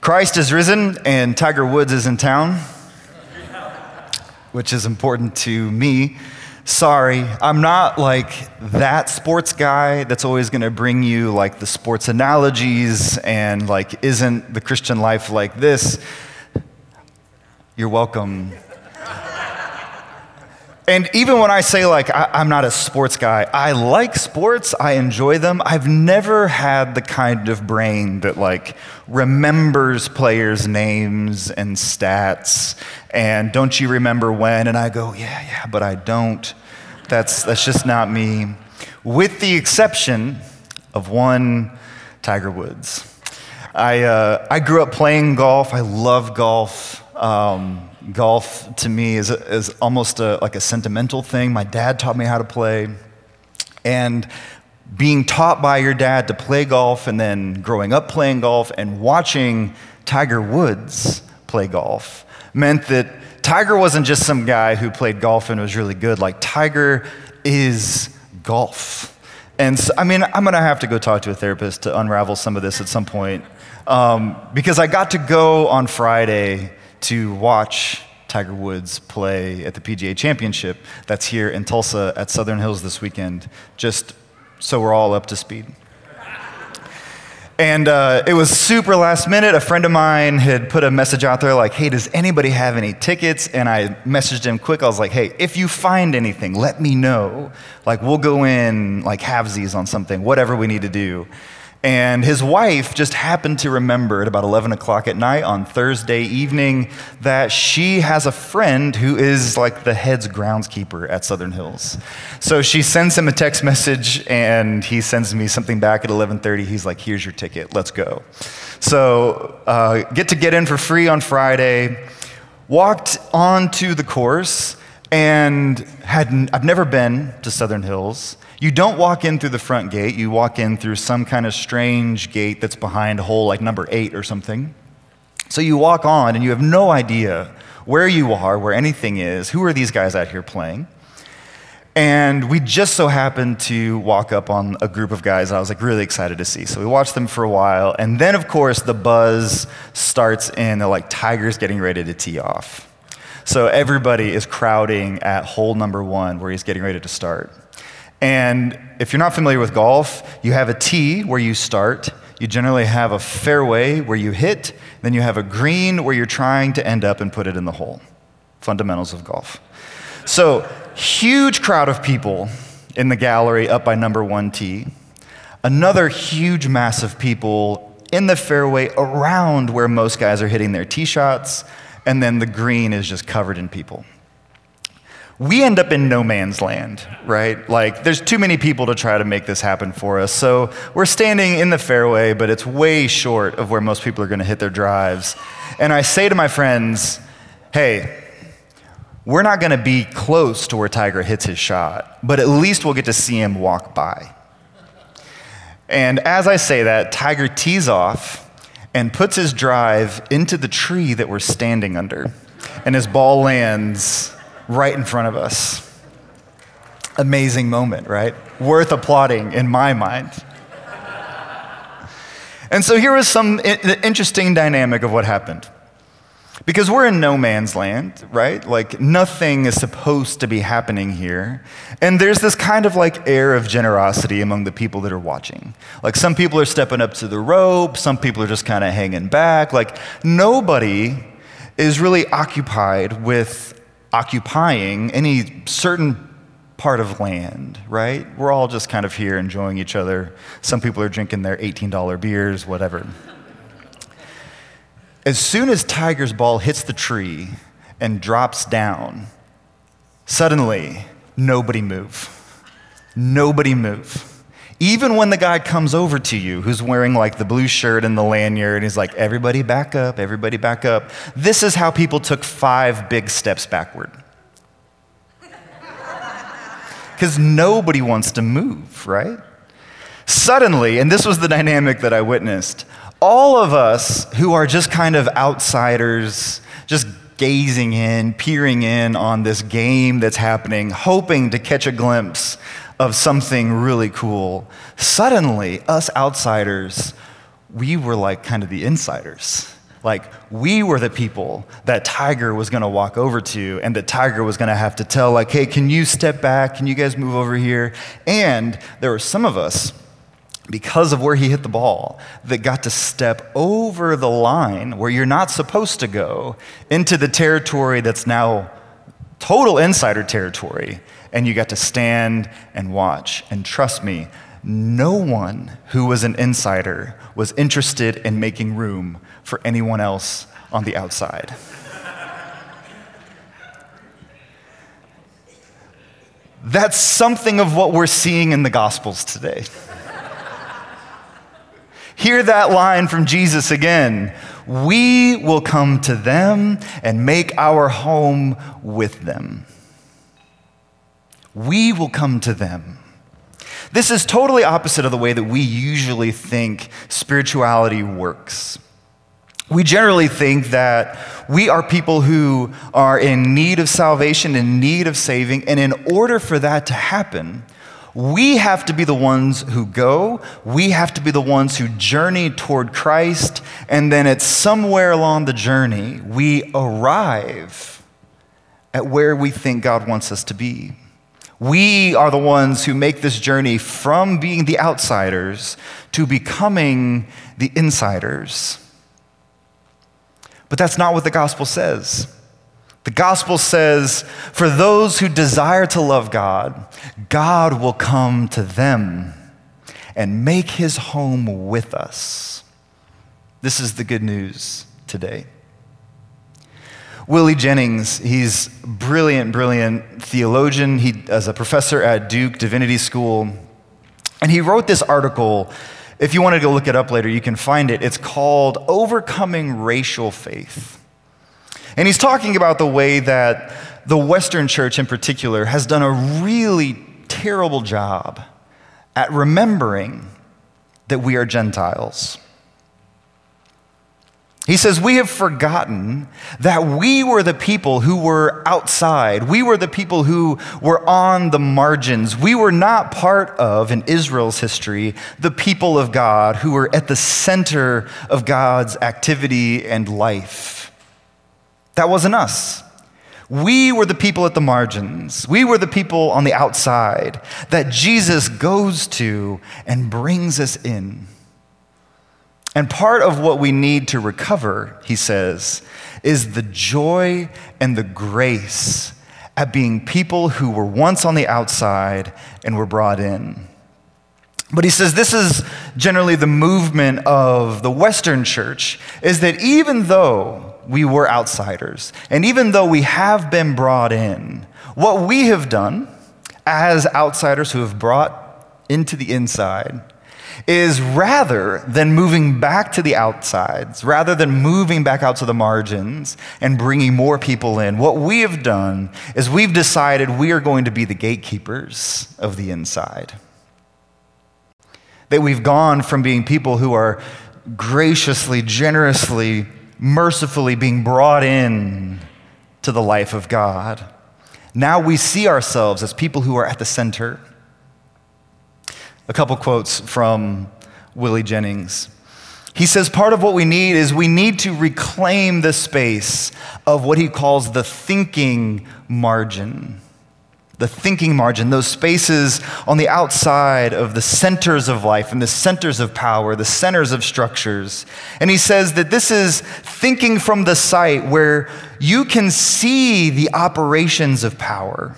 Christ is risen and Tiger Woods is in town, which is important to me. Sorry, I'm not like that sports guy that's always going to bring you like the sports analogies and like, isn't the Christian life like this? You're welcome. And even when I say, like, I, am not a sports guy, I like sports, I enjoy them. I've never had the kind of brain that, like, remembers players' names and stats and don't you remember when? And I go, yeah, yeah, but I don't. That's, that's just not me. With the exception of one Tiger Woods. I, uh, I grew up playing golf, I love golf. Um, golf to me is, is almost a, like a sentimental thing. My dad taught me how to play. And being taught by your dad to play golf and then growing up playing golf and watching Tiger Woods play golf meant that Tiger wasn't just some guy who played golf and was really good. Like, Tiger is golf. And so, I mean, I'm going to have to go talk to a therapist to unravel some of this at some point. Um, because I got to go on Friday to watch Tiger Woods play at the PGA Championship that's here in Tulsa at Southern Hills this weekend, just so we're all up to speed. And uh, it was super last minute. A friend of mine had put a message out there like, hey, does anybody have any tickets? And I messaged him quick. I was like, hey, if you find anything, let me know. Like, we'll go in, like, halvesies on something, whatever we need to do. And his wife just happened to remember at about 11 o'clock at night on Thursday evening that she has a friend who is like the head's groundskeeper at Southern Hills. So she sends him a text message and he sends me something back at 11:30. He's like, "Here's your ticket. Let's go." So uh, get to get in for free on Friday. Walked onto the course and had I've never been to Southern Hills. You don't walk in through the front gate, you walk in through some kind of strange gate that's behind a hole like number eight or something. So you walk on and you have no idea where you are, where anything is, who are these guys out here playing. And we just so happened to walk up on a group of guys I was like really excited to see. So we watched them for a while. And then, of course, the buzz starts in. They're like, Tiger's getting ready to tee off. So everybody is crowding at hole number one where he's getting ready to start. And if you're not familiar with golf, you have a tee where you start. You generally have a fairway where you hit. Then you have a green where you're trying to end up and put it in the hole. Fundamentals of golf. So, huge crowd of people in the gallery up by number one tee. Another huge mass of people in the fairway around where most guys are hitting their tee shots. And then the green is just covered in people we end up in no man's land, right? Like, there's too many people to try to make this happen for us. So, we're standing in the fairway, but it's way short of where most people are going to hit their drives. And I say to my friends, hey, we're not going to be close to where Tiger hits his shot, but at least we'll get to see him walk by. And as I say that, Tiger tees off and puts his drive into the tree that we're standing under. And his ball lands right in front of us. Amazing moment, right? Worth applauding in my mind. And so here was some interesting dynamic of what happened. Because we're in no man's land, right? Like nothing is supposed to be happening here. And there's this kind of like air of generosity among the people that are watching. Like some people are stepping up to the rope, some people are just kind of hanging back. Like nobody is really occupied with occupying any certain part of land, right? We're all just kind of here enjoying each other. Some people are drinking their $18 beers, whatever. As soon as Tiger's ball hits the tree and drops down, suddenly nobody move. Nobody move. Even when the guy comes over to you who's wearing like the blue shirt and the lanyard, and he's like, everybody back up, everybody back up. This is how people took five big steps backward. Because nobody wants to move, right? Suddenly, and this was the dynamic that I witnessed, all of us who are just kind of outsiders, just gazing in, peering in on this game that's happening, hoping to catch a glimpse of something really cool, suddenly, us outsiders, we were like kind of the insiders. Like, we were the people that Tiger was to walk over to, and that Tiger was to have to tell, like, hey, can you step back? Can you guys move over here? And there were some of us, because of where he hit the ball, that got to step over the line where you're not supposed to go into the territory that's now total insider territory. And you got to stand and watch. And trust me, no one who was an insider was interested in making room for anyone else on the outside. That's something of what we're seeing in the Gospels today. Hear that line from Jesus again. We will come to them and make our home with them. We will come to them. This is totally opposite of the way that we usually think spirituality works. We generally think that we are people who are in need of salvation, in need of saving, and in order for that to happen, we have to be the ones who go, we have to be the ones who journey toward Christ, and then at somewhere along the journey, we arrive at where we think God wants us to be. We are the ones who make this journey from being the outsiders to becoming the insiders. But that's not what the gospel says. The gospel says, for those who desire to love God, God will come to them and make his home with us. This is the good news today. Willie Jennings, he's brilliant, brilliant theologian. He is a professor at Duke Divinity School. And he wrote this article if you want to go look it up later, you can find it. It's called Overcoming Racial Faith. And he's talking about the way that the Western church in particular has done a really terrible job at remembering that we are Gentiles. He says, We have forgotten that we were the people who were outside. We were the people who were on the margins. We were not part of, in Israel's history, the people of God who were at the center of God's activity and life. That wasn't us. We were the people at the margins. We were the people on the outside that Jesus goes to and brings us in. And part of what we need to recover, he says, is the joy and the grace at being people who were once on the outside and were brought in. But he says this is generally the movement of the Western church is that even though we were outsiders, and even though we have been brought in, what we have done as outsiders who have brought into the inside is rather than moving back to the outsides, rather than moving back out to the margins and bringing more people in, what we have done is we've decided we are going to be the gatekeepers of the inside. That we've gone from being people who are graciously, generously, mercifully being brought in to the life of God. Now we see ourselves as people who are at the center a couple quotes from Willie Jennings. He says part of what we need is we need to reclaim the space of what he calls the thinking margin. The thinking margin, those spaces on the outside of the centers of life and the centers of power, the centers of structures. And he says that this is thinking from the site where you can see the operations of power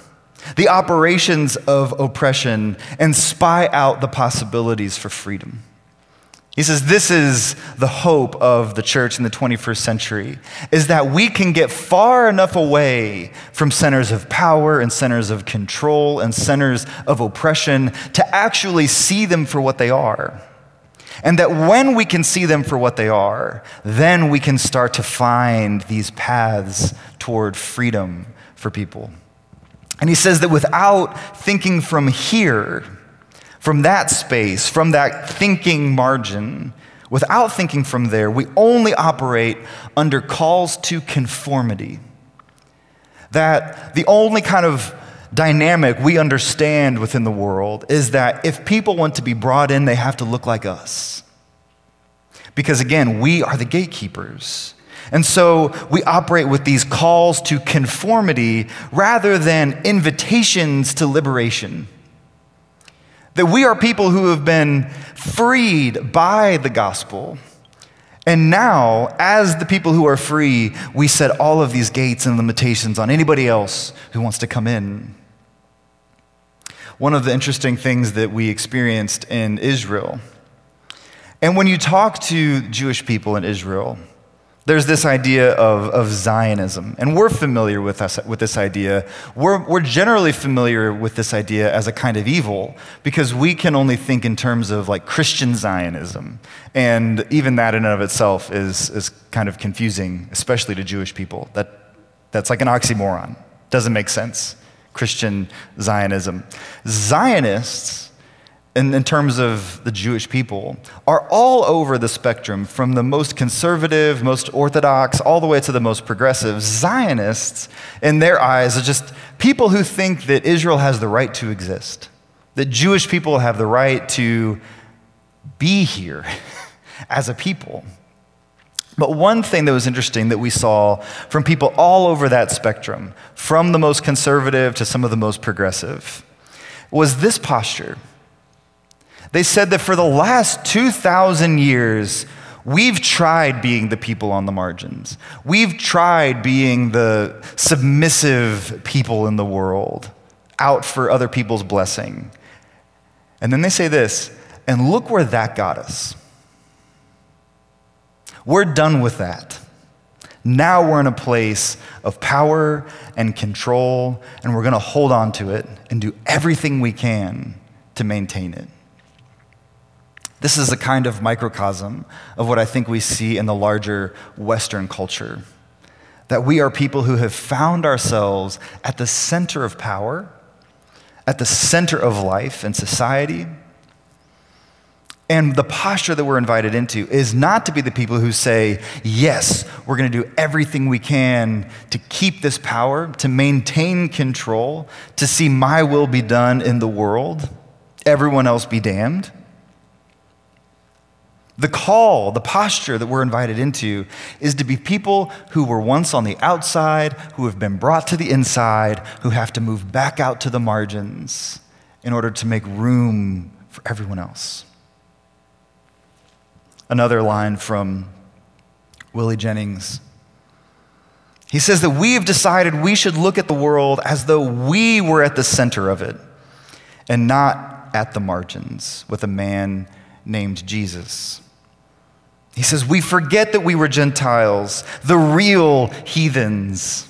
the operations of oppression, and spy out the possibilities for freedom. He says this is the hope of the church in the 21st century is that we can get far enough away from centers of power and centers of control and centers of oppression to actually see them for what they are. And that when we can see them for what they are, then we can start to find these paths toward freedom for people. And he says that without thinking from here, from that space, from that thinking margin, without thinking from there, we only operate under calls to conformity. That the only kind of dynamic we understand within the world is that if people want to be brought in, they have to look like us. Because again, we are the gatekeepers. And so we operate with these calls to conformity rather than invitations to liberation. That we are people who have been freed by the gospel. And now, as the people who are free, we set all of these gates and limitations on anybody else who wants to come in. One of the interesting things that we experienced in Israel, and when you talk to Jewish people in Israel, there's this idea of, of Zionism, and we're familiar with, us, with this idea. We're, we're generally familiar with this idea as a kind of evil because we can only think in terms of like Christian Zionism. And even that in and of itself is, is kind of confusing, especially to Jewish people. That, that's like an oxymoron, doesn't make sense. Christian Zionism. Zionists in, in terms of the Jewish people, are all over the spectrum, from the most conservative, most orthodox, all the way to the most progressive. Zionists, in their eyes, are just people who think that Israel has the right to exist, that Jewish people have the right to be here as a people. But one thing that was interesting that we saw from people all over that spectrum, from the most conservative to some of the most progressive, was this posture they said that for the last 2,000 years, we've tried being the people on the margins. We've tried being the submissive people in the world, out for other people's blessing. And then they say this, and look where that got us. We're done with that. Now we're in a place of power and control, and we're going to hold on to it and do everything we can to maintain it. This is a kind of microcosm of what I think we see in the larger Western culture. That we are people who have found ourselves at the center of power, at the center of life and society. And the posture that we're invited into is not to be the people who say, Yes, we're going to do everything we can to keep this power, to maintain control, to see my will be done in the world, everyone else be damned. The call, the posture that we're invited into is to be people who were once on the outside, who have been brought to the inside, who have to move back out to the margins in order to make room for everyone else. Another line from Willie Jennings. He says that we have decided we should look at the world as though we were at the center of it and not at the margins with a man named Jesus. He says, We forget that we were Gentiles, the real heathens.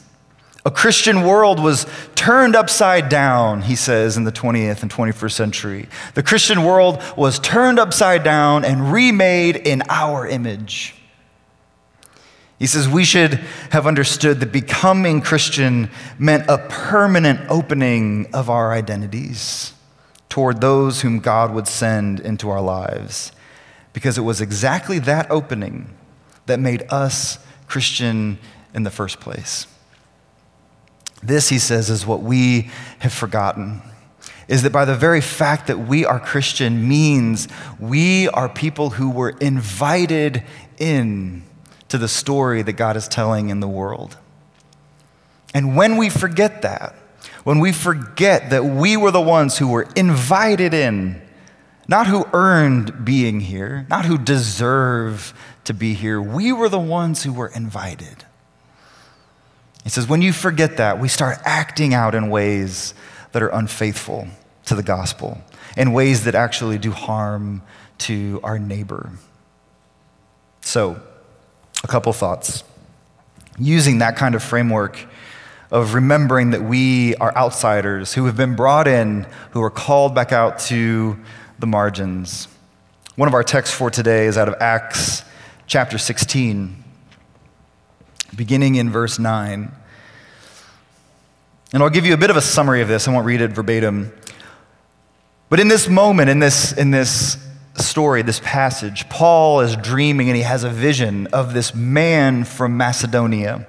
A Christian world was turned upside down, he says, in the 20th and 21st century. The Christian world was turned upside down and remade in our image. He says we should have understood that becoming Christian meant a permanent opening of our identities toward those whom God would send into our lives because it was exactly that opening that made us Christian in the first place. This, he says, is what we have forgotten. Is that by the very fact that we are Christian means we are people who were invited in to the story that God is telling in the world. And when we forget that, when we forget that we were the ones who were invited in, not who earned being here, not who deserve to be here. We were the ones who were invited. He says, when you forget that, we start acting out in ways that are unfaithful to the gospel, in ways that actually do harm to our neighbor. So, a couple thoughts. Using that kind of framework of remembering that we are outsiders who have been brought in, who are called back out to the margins. One of our texts for today is out of Acts chapter 16, beginning in verse 9. And I'll give you a bit of a summary of this. I won't read it verbatim. But in this moment, in this, in this story, this passage, Paul is dreaming and he has a vision of this man from Macedonia.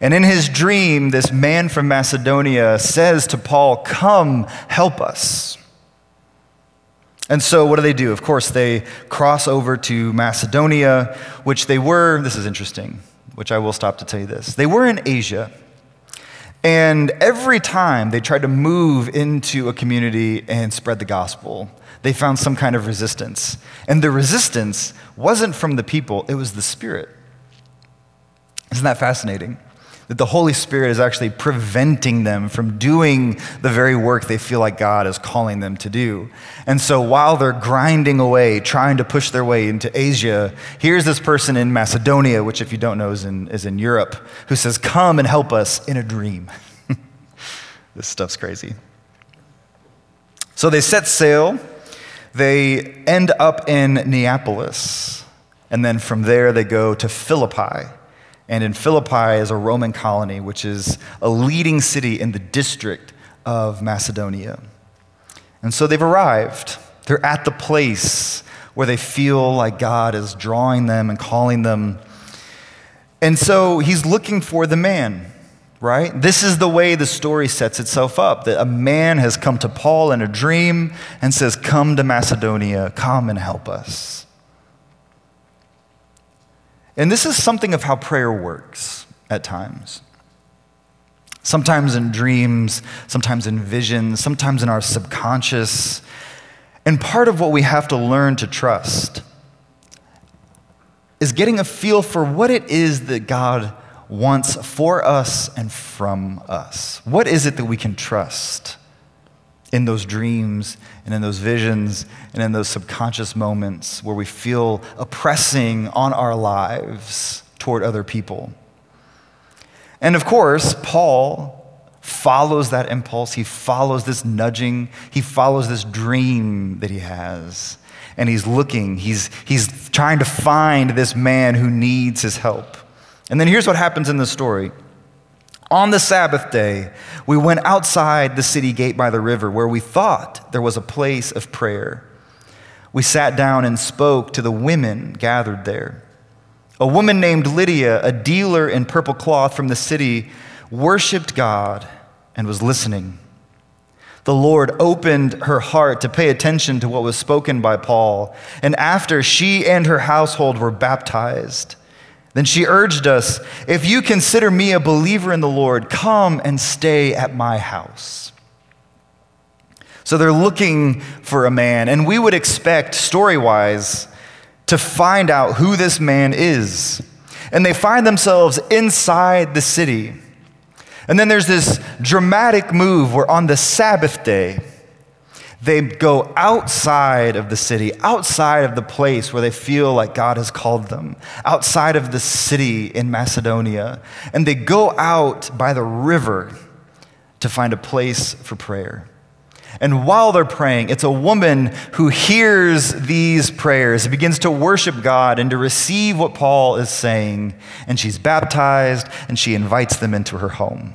And in his dream, this man from Macedonia says to Paul, Come, help us. And so, what do they do? Of course, they cross over to Macedonia, which they were, this is interesting, which I will stop to tell you this. They were in Asia. And every time they tried to move into a community and spread the gospel, they found some kind of resistance. And the resistance wasn't from the people, it was the Spirit. Isn't that fascinating? That the Holy Spirit is actually preventing them from doing the very work they feel like God is calling them to do. And so while they're grinding away, trying to push their way into Asia, here's this person in Macedonia, which, if you don't know, is in, is in Europe, who says, Come and help us in a dream. this stuff's crazy. So they set sail. They end up in Neapolis. And then from there, they go to Philippi. And in Philippi is a Roman colony, which is a leading city in the district of Macedonia. And so they've arrived. They're at the place where they feel like God is drawing them and calling them. And so he's looking for the man, right? This is the way the story sets itself up that a man has come to Paul in a dream and says, Come to Macedonia, come and help us. And this is something of how prayer works at times. Sometimes in dreams, sometimes in visions, sometimes in our subconscious. And part of what we have to learn to trust is getting a feel for what it is that God wants for us and from us. What is it that we can trust? In those dreams and in those visions and in those subconscious moments where we feel oppressing on our lives toward other people. And of course, Paul follows that impulse. He follows this nudging. He follows this dream that he has. And he's looking, he's, he's trying to find this man who needs his help. And then here's what happens in the story. On the Sabbath day, we went outside the city gate by the river where we thought there was a place of prayer. We sat down and spoke to the women gathered there. A woman named Lydia, a dealer in purple cloth from the city, worshiped God and was listening. The Lord opened her heart to pay attention to what was spoken by Paul, and after she and her household were baptized, then she urged us, If you consider me a believer in the Lord, come and stay at my house. So they're looking for a man, and we would expect, story wise, to find out who this man is. And they find themselves inside the city. And then there's this dramatic move where on the Sabbath day, they go outside of the city, outside of the place where they feel like God has called them, outside of the city in Macedonia, and they go out by the river to find a place for prayer. And while they're praying, it's a woman who hears these prayers, begins to worship God and to receive what Paul is saying, and she's baptized and she invites them into her home.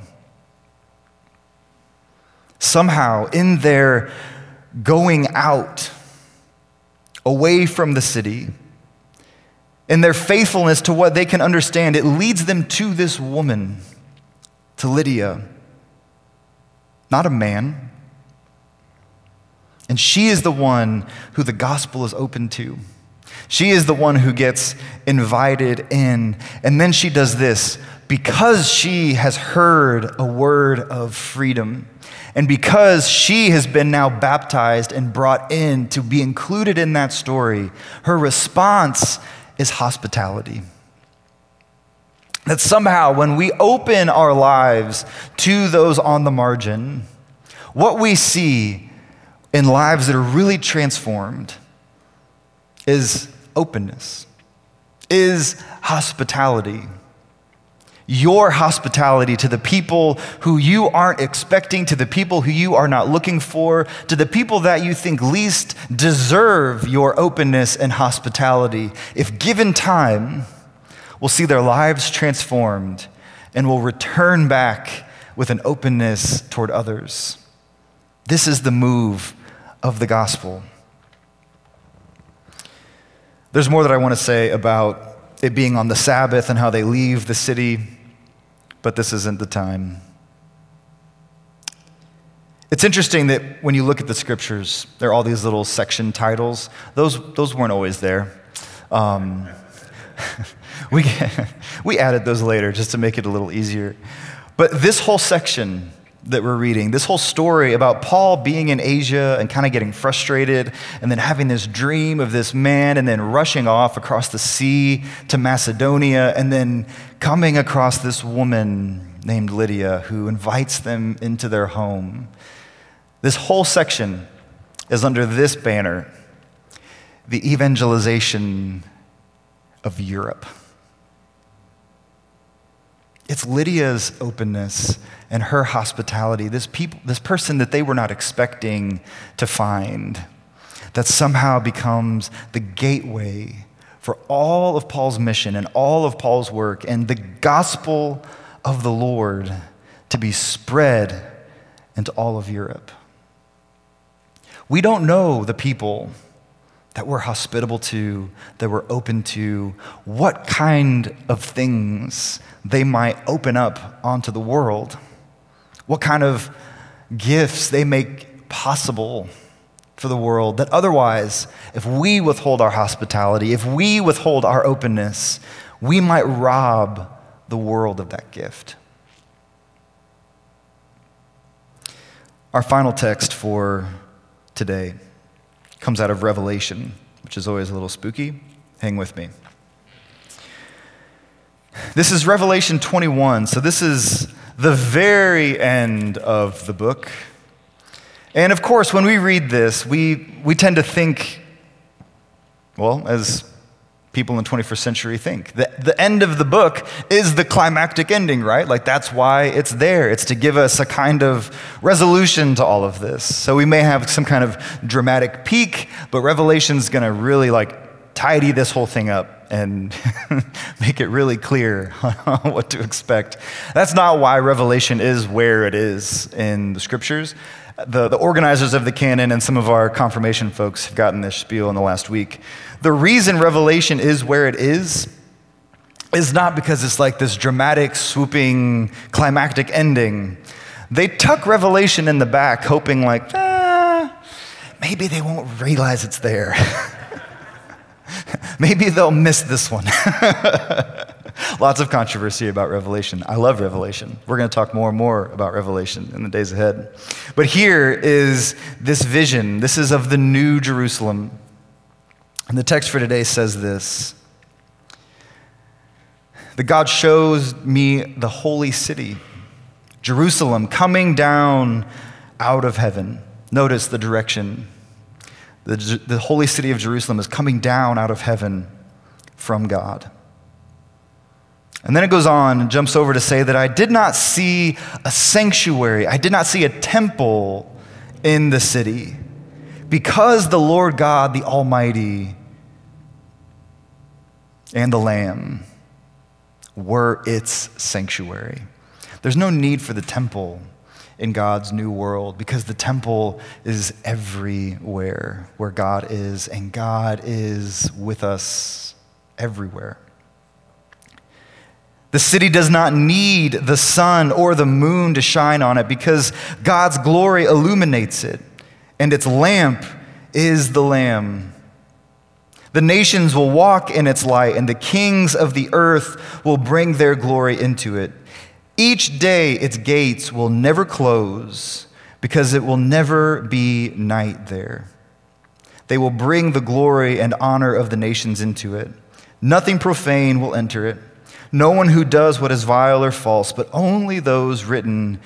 Somehow, in their going out away from the city, in their faithfulness to what they can understand, it leads them to this woman, to Lydia, not a man. And she is the one who the gospel is open to. She is the one who gets invited in. And then she does this because she has heard a word of freedom. And because she has been now baptized and brought in to be included in that story, her response is hospitality. That somehow, when we open our lives to those on the margin, what we see in lives that are really transformed is openness, is hospitality your hospitality to the people who you aren't expecting, to the people who you are not looking for, to the people that you think least deserve your openness and hospitality. If given time, will see their lives transformed and will return back with an openness toward others. This is the move of the gospel. There's more that I want to say about it being on the Sabbath and how they leave the city but this isn't the time. It's interesting that when you look at the scriptures, there are all these little section titles. Those, those weren't always there. Um, we, we added those later just to make it a little easier. But this whole section that we're reading, this whole story about Paul being in Asia and kind of getting frustrated, and then having this dream of this man, and then rushing off across the sea to Macedonia, and then coming across this woman named Lydia who invites them into their home. This whole section is under this banner the evangelization of Europe. It's Lydia's openness and her hospitality, this, people, this person that they were not expecting to find, that somehow becomes the gateway for all of Paul's mission and all of Paul's work and the gospel of the Lord to be spread into all of Europe. We don't know the people that we're hospitable to, that we're open to, what kind of things they might open up onto the world, what kind of gifts they make possible for the world that otherwise, if we withhold our hospitality, if we withhold our openness, we might rob the world of that gift. Our final text for today comes out of Revelation, which is always a little spooky. Hang with me. This is Revelation 21. So, this is the very end of the book. And of course, when we read this, we, we tend to think, well, as people in the 21st century think. The, the end of the book is the climactic ending, right? Like that's why it's there. It's to give us a kind of resolution to all of this. So we may have some kind of dramatic peak, but Revelation's going to really like tidy this whole thing up and make it really clear what to expect. That's not why Revelation is where it is in the scriptures. The, the organizers of the canon and some of our confirmation folks have gotten this spiel in the last week. The reason Revelation is where it is is not because it's like this dramatic, swooping, climactic ending. They tuck Revelation in the back, hoping, like, ah, maybe they won't realize it's there. maybe they'll miss this one. Lots of controversy about Revelation. I love Revelation. We're going to talk more and more about Revelation in the days ahead. But here is this vision. This is of the new Jerusalem. And the text for today says this that God shows me the holy city, Jerusalem, coming down out of heaven. Notice the direction. The, the holy city of Jerusalem is coming down out of heaven from God. And then it goes on and jumps over to say that I did not see a sanctuary, I did not see a temple in the city, because the Lord God, the Almighty, and the Lamb were its sanctuary. There's no need for the temple in God's new world because the temple is everywhere where God is, and God is with us everywhere. The city does not need the sun or the moon to shine on it because God's glory illuminates it, and its lamp is the Lamb. The nations will walk in its light, and the kings of the earth will bring their glory into it. Each day its gates will never close because it will never be night there. They will bring the glory and honor of the nations into it. Nothing profane will enter it no one who does what is vile or false, but only those written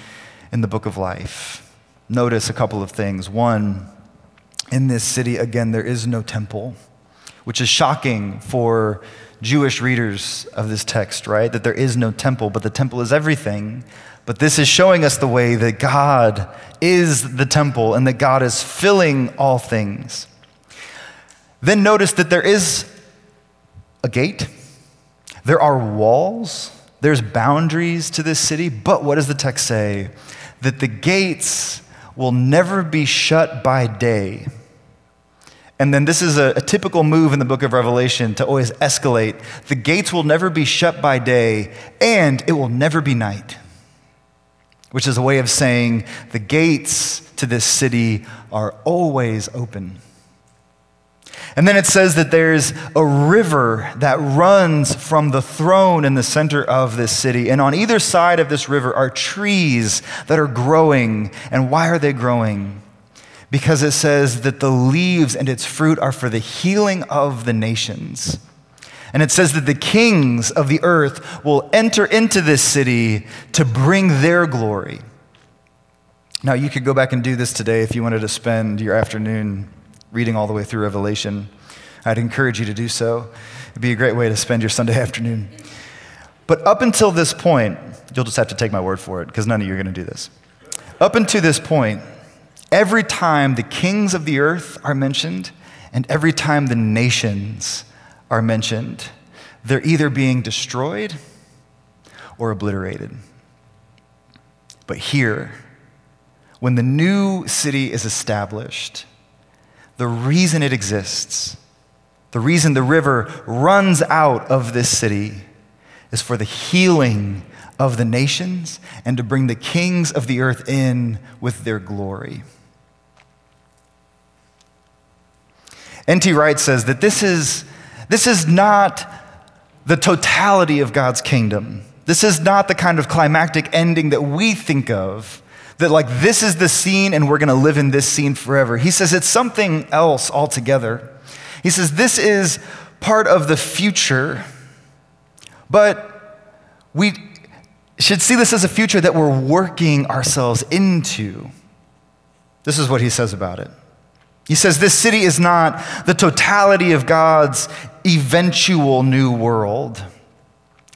in the book of life. Notice a couple of things. One, in this city, again, there is no temple, which is shocking for Jewish readers of this text, right? That there is no temple, but the temple is everything. But this is showing us the way that God is the temple and that God is filling all things. Then notice that there is a gate there are walls, there's boundaries to this city, but what does the text say? That the gates will never be shut by day. And then this is a, a, typical move in the book of Revelation to always escalate. The gates will never be shut by day, and it will never be night. which is a way of saying the gates to this city are always open. And then it says that there's a river that runs from the throne in the center of this city. And on either side of this river are trees that are growing. And why are they growing? Because it says that the leaves and its fruit are for the healing of the nations. And it says that the kings of the earth will enter into this city to bring their glory. Now, you could go back and do this today if you wanted to spend your afternoon reading all the way through Revelation. I'd encourage you to do so. It'd be a great way to spend your Sunday afternoon. But up until this point, you'll just have to take my word for it because none of you are going to do this. Up until this point, every time the kings of the earth are mentioned and every time the nations are mentioned, they're either being destroyed or obliterated. But here, when the new city is established, the reason it exists, the reason the river runs out of this city, is for the healing of the nations and to bring the kings of the earth in with their glory. N.T. Wright says that this is this is not the totality of God's kingdom. This is not the kind of climactic ending that we think of, that like this is the scene and we're going to live in this scene forever. He says it's something else altogether. He says this is part of the future, but we should see this as a future that we're working ourselves into. This is what he says about it. He says this city is not the totality of God's eventual new world.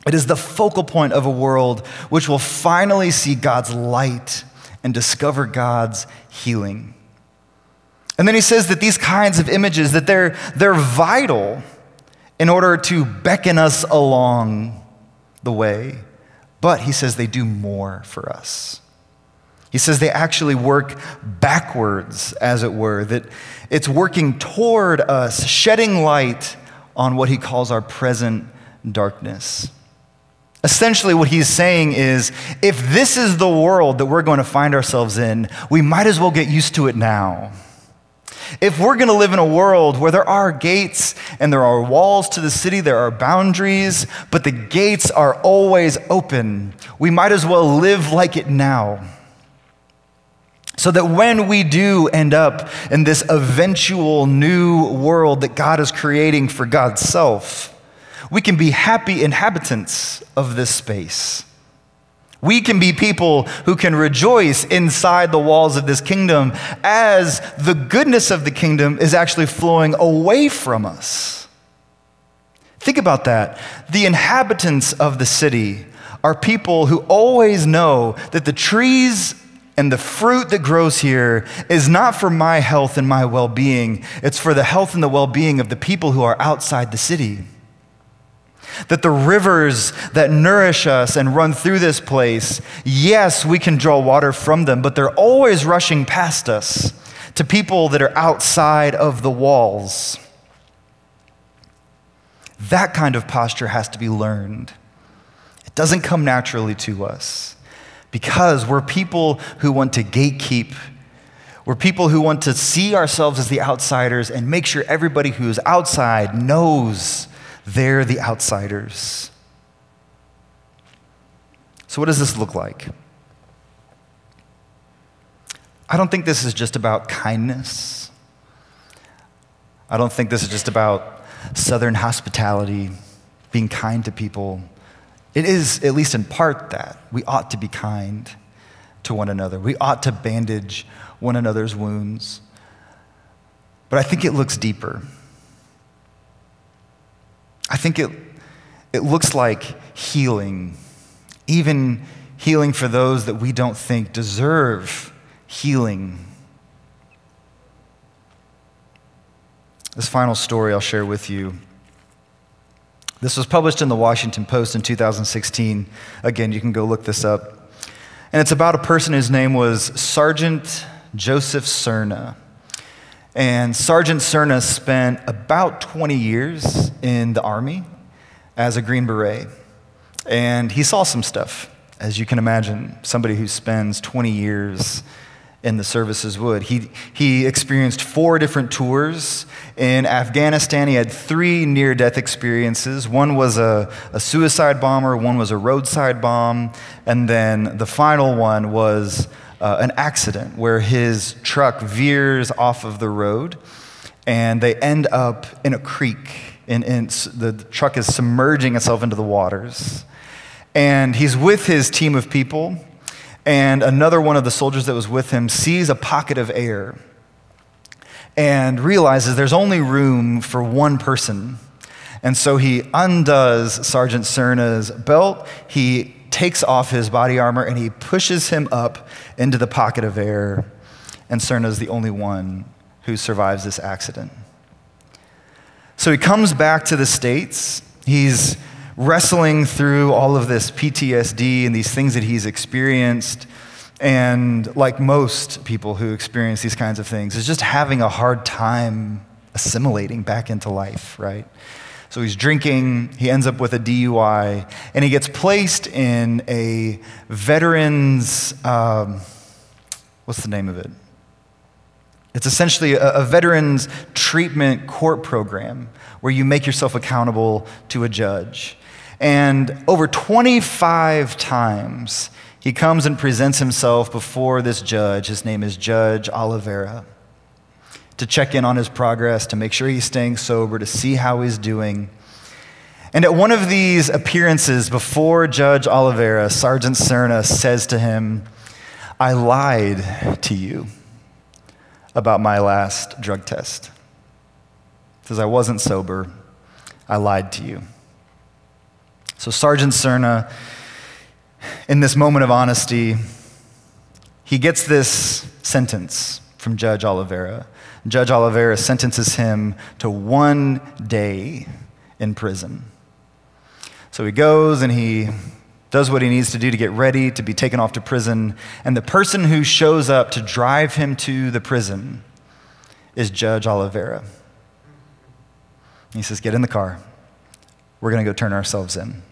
It is the focal point of a world which will finally see God's light and discover God's healing. And then he says that these kinds of images that they're, they're vital in order to beckon us along the way. But he says they do more for us. He says they actually work backwards, as it were, that it's working toward us, shedding light on what he calls our present darkness. Essentially, what he's saying is if this is the world that we're going to find ourselves in, we might as well get used to it now. If we're going to live in a world where there are gates and there are walls to the city, there are boundaries, but the gates are always open, we might as well live like it now. So that when we do end up in this eventual new world that God is creating for God's self, we can be happy inhabitants of this space. We can be people who can rejoice inside the walls of this kingdom as the goodness of the kingdom is actually flowing away from us. Think about that. The inhabitants of the city are people who always know that the trees and the fruit that grows here is not for my health and my well being, it's for the health and the well being of the people who are outside the city. That the rivers that nourish us and run through this place, yes, we can draw water from them, but they're always rushing past us to people that are outside of the walls. That kind of posture has to be learned. It doesn't come naturally to us because we're people who want to gatekeep. We're people who want to see ourselves as the outsiders and make sure everybody who's outside knows they're the outsiders. So, what does this look like? I don't think this is just about kindness. I don't think this is just about southern hospitality, being kind to people. It is, at least in part, that. We ought to be kind to one another. We ought to bandage one another's wounds. But I think it looks deeper. I think it, it looks like healing, even healing for those that we don't think deserve healing. This final story I'll share with you this was published in the Washington Post in 2016. Again, you can go look this up. And it's about a person whose name was Sergeant Joseph Serna. And Sergeant Serna spent about 20 years in the Army as a Green Beret. And he saw some stuff. as you can imagine, somebody who spends 20 years in the services would. He, he experienced four different tours. In Afghanistan, he had three near death experiences. One was a, a suicide bomber, one was a roadside bomb, and then the final one was uh, an accident where his truck veers off of the road and they end up in a creek. And, the, the truck is submerging itself into the waters. And he's with his team of people and another one of the soldiers that was with him sees a pocket of air and realizes there's only room for one person. And so he undoes Sergeant Serna's belt, he takes off his body armor, and he pushes him up into the pocket of air. And Serna's the only one who survives this accident. So he comes back to the States. He's wrestling through all of this PTSD and these things that he's experienced. And like most people who experience these kinds of things, is just having a hard time assimilating back into life, right? So he's drinking, he ends up with a DUI, and he gets placed in a veterans, um, what's the name of it? It's essentially a, a veterans treatment court program where you make yourself accountable to a judge. And over 25 times, he comes and presents himself before this judge. His name is Judge Olivera. To check in on his progress, to make sure he's staying sober, to see how he's doing. And at one of these appearances before Judge Olivera, Sergeant Serna says to him, I lied to you about my last drug test. Says I wasn't sober, I lied to you. So, Sergeant Serna, in this moment of honesty, he gets this sentence from Judge Olivera. Judge Olivera sentences him to one day in prison. So he goes and he does what he needs to do to get ready to be taken off to prison. And the person who shows up to drive him to the prison is Judge Olivera. He says, Get in the car. We're going to go turn ourselves in.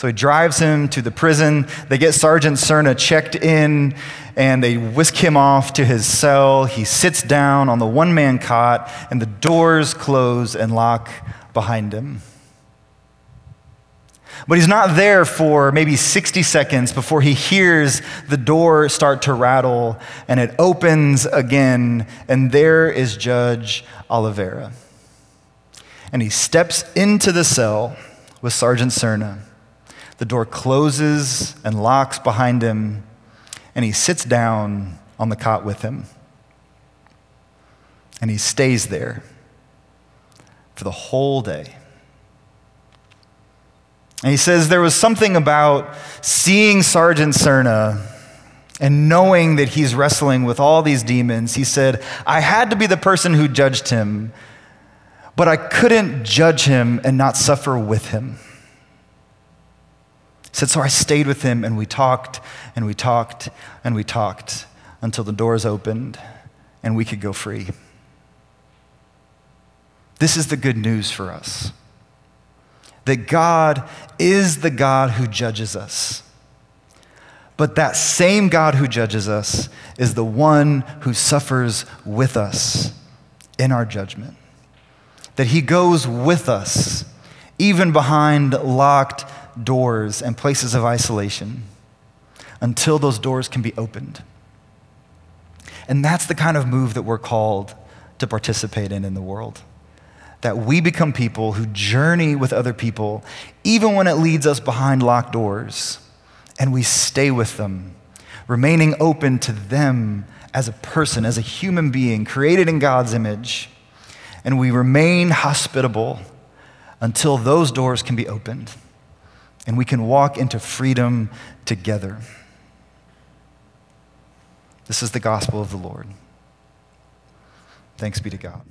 So he drives him to the prison. They get Sergeant Serna checked in and they whisk him off to his cell. He sits down on the one man cot and the doors close and lock behind him. But he's not there for maybe 60 seconds before he hears the door start to rattle and it opens again, and there is Judge Olivera. And he steps into the cell with Sergeant Serna. The door closes and locks behind him, and he sits down on the cot with him. And he stays there for the whole day. And he says there was something about seeing Sergeant Serna and knowing that he's wrestling with all these demons. He said, I had to be the person who judged him, but I couldn't judge him and not suffer with him. Said, So I stayed with him and we talked and we talked and we talked until the doors opened and we could go free. This is the good news for us that God is the God who judges us. But that same God who judges us is the one who suffers with us in our judgment. That he goes with us, even behind locked doors and places of isolation until those doors can be opened. And that's the kind of move that we're called to participate in in the world. That we become people who journey with other people, even when it leads us behind locked doors, and we stay with them, remaining open to them as a person, as a human being created in God's image. And we remain hospitable until those doors can be opened and we can walk into freedom together. This is the gospel of the Lord. Thanks be to God.